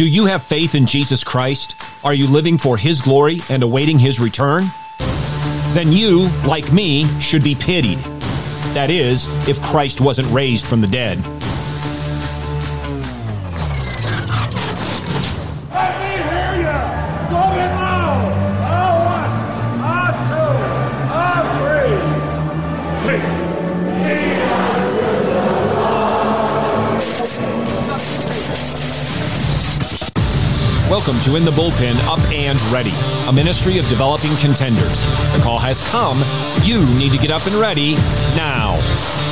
Do you have faith in Jesus Christ? Are you living for His glory and awaiting His return? Then you, like me, should be pitied. That is, if Christ wasn't raised from the dead. Let Welcome to In the Bullpen Up and Ready, a ministry of developing contenders. The call has come. You need to get up and ready now.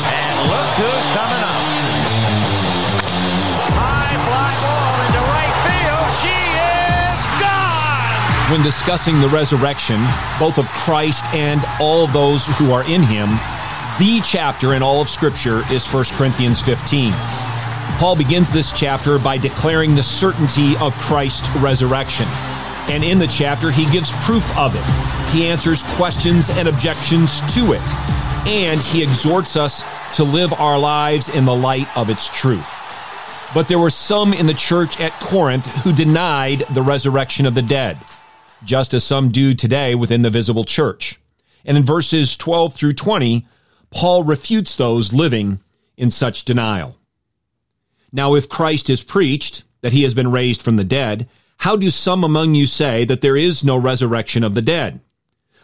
And look who's coming up. High fly ball into right field. She is gone. When discussing the resurrection, both of Christ and all those who are in him, the chapter in all of Scripture is 1 Corinthians 15. Paul begins this chapter by declaring the certainty of Christ's resurrection. And in the chapter, he gives proof of it. He answers questions and objections to it. And he exhorts us to live our lives in the light of its truth. But there were some in the church at Corinth who denied the resurrection of the dead, just as some do today within the visible church. And in verses 12 through 20, Paul refutes those living in such denial. Now, if Christ is preached that he has been raised from the dead, how do some among you say that there is no resurrection of the dead?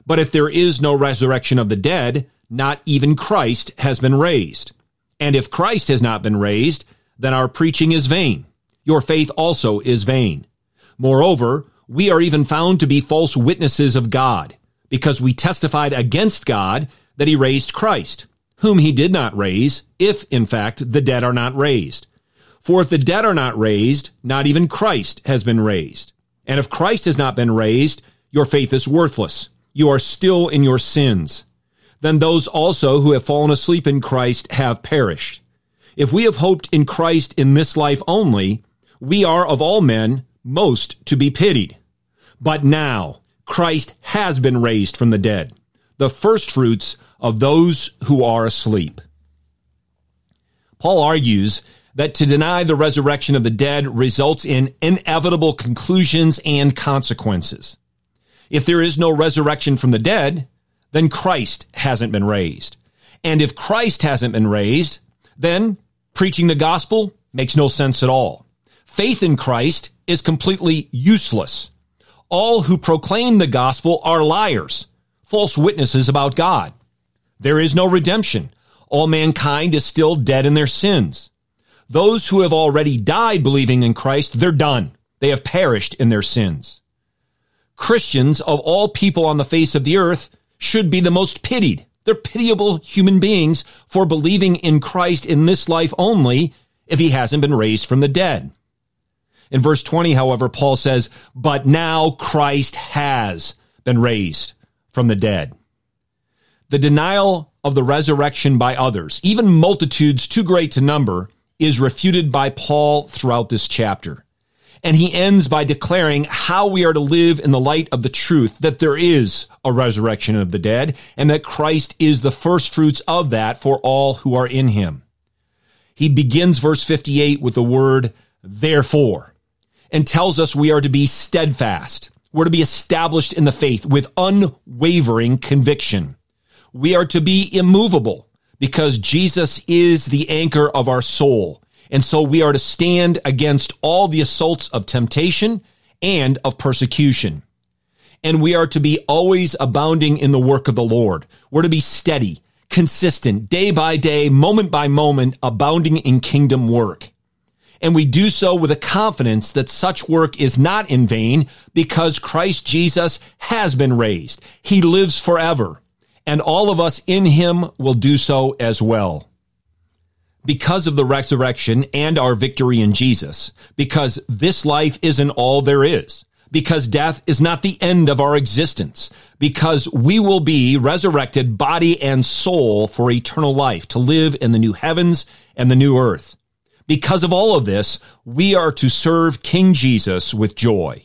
But if there is no resurrection of the dead, not even Christ has been raised. And if Christ has not been raised, then our preaching is vain. Your faith also is vain. Moreover, we are even found to be false witnesses of God, because we testified against God that he raised Christ, whom he did not raise, if in fact the dead are not raised. For if the dead are not raised, not even Christ has been raised. And if Christ has not been raised, your faith is worthless. You are still in your sins. Then those also who have fallen asleep in Christ have perished. If we have hoped in Christ in this life only, we are of all men most to be pitied. But now Christ has been raised from the dead, the firstfruits of those who are asleep. Paul argues that to deny the resurrection of the dead results in inevitable conclusions and consequences. If there is no resurrection from the dead, then Christ hasn't been raised. And if Christ hasn't been raised, then preaching the gospel makes no sense at all. Faith in Christ is completely useless. All who proclaim the gospel are liars, false witnesses about God. There is no redemption. All mankind is still dead in their sins. Those who have already died believing in Christ, they're done. They have perished in their sins. Christians of all people on the face of the earth should be the most pitied. They're pitiable human beings for believing in Christ in this life only if he hasn't been raised from the dead. In verse 20, however, Paul says, but now Christ has been raised from the dead. The denial of the resurrection by others, even multitudes too great to number, is refuted by Paul throughout this chapter. And he ends by declaring how we are to live in the light of the truth that there is a resurrection of the dead and that Christ is the first fruits of that for all who are in him. He begins verse 58 with the word therefore and tells us we are to be steadfast. We're to be established in the faith with unwavering conviction. We are to be immovable because Jesus is the anchor of our soul. And so we are to stand against all the assaults of temptation and of persecution. And we are to be always abounding in the work of the Lord. We're to be steady, consistent, day by day, moment by moment, abounding in kingdom work. And we do so with a confidence that such work is not in vain because Christ Jesus has been raised. He lives forever and all of us in him will do so as well. Because of the resurrection and our victory in Jesus, because this life isn't all there is, because death is not the end of our existence, because we will be resurrected body and soul for eternal life to live in the new heavens and the new earth. Because of all of this, we are to serve King Jesus with joy.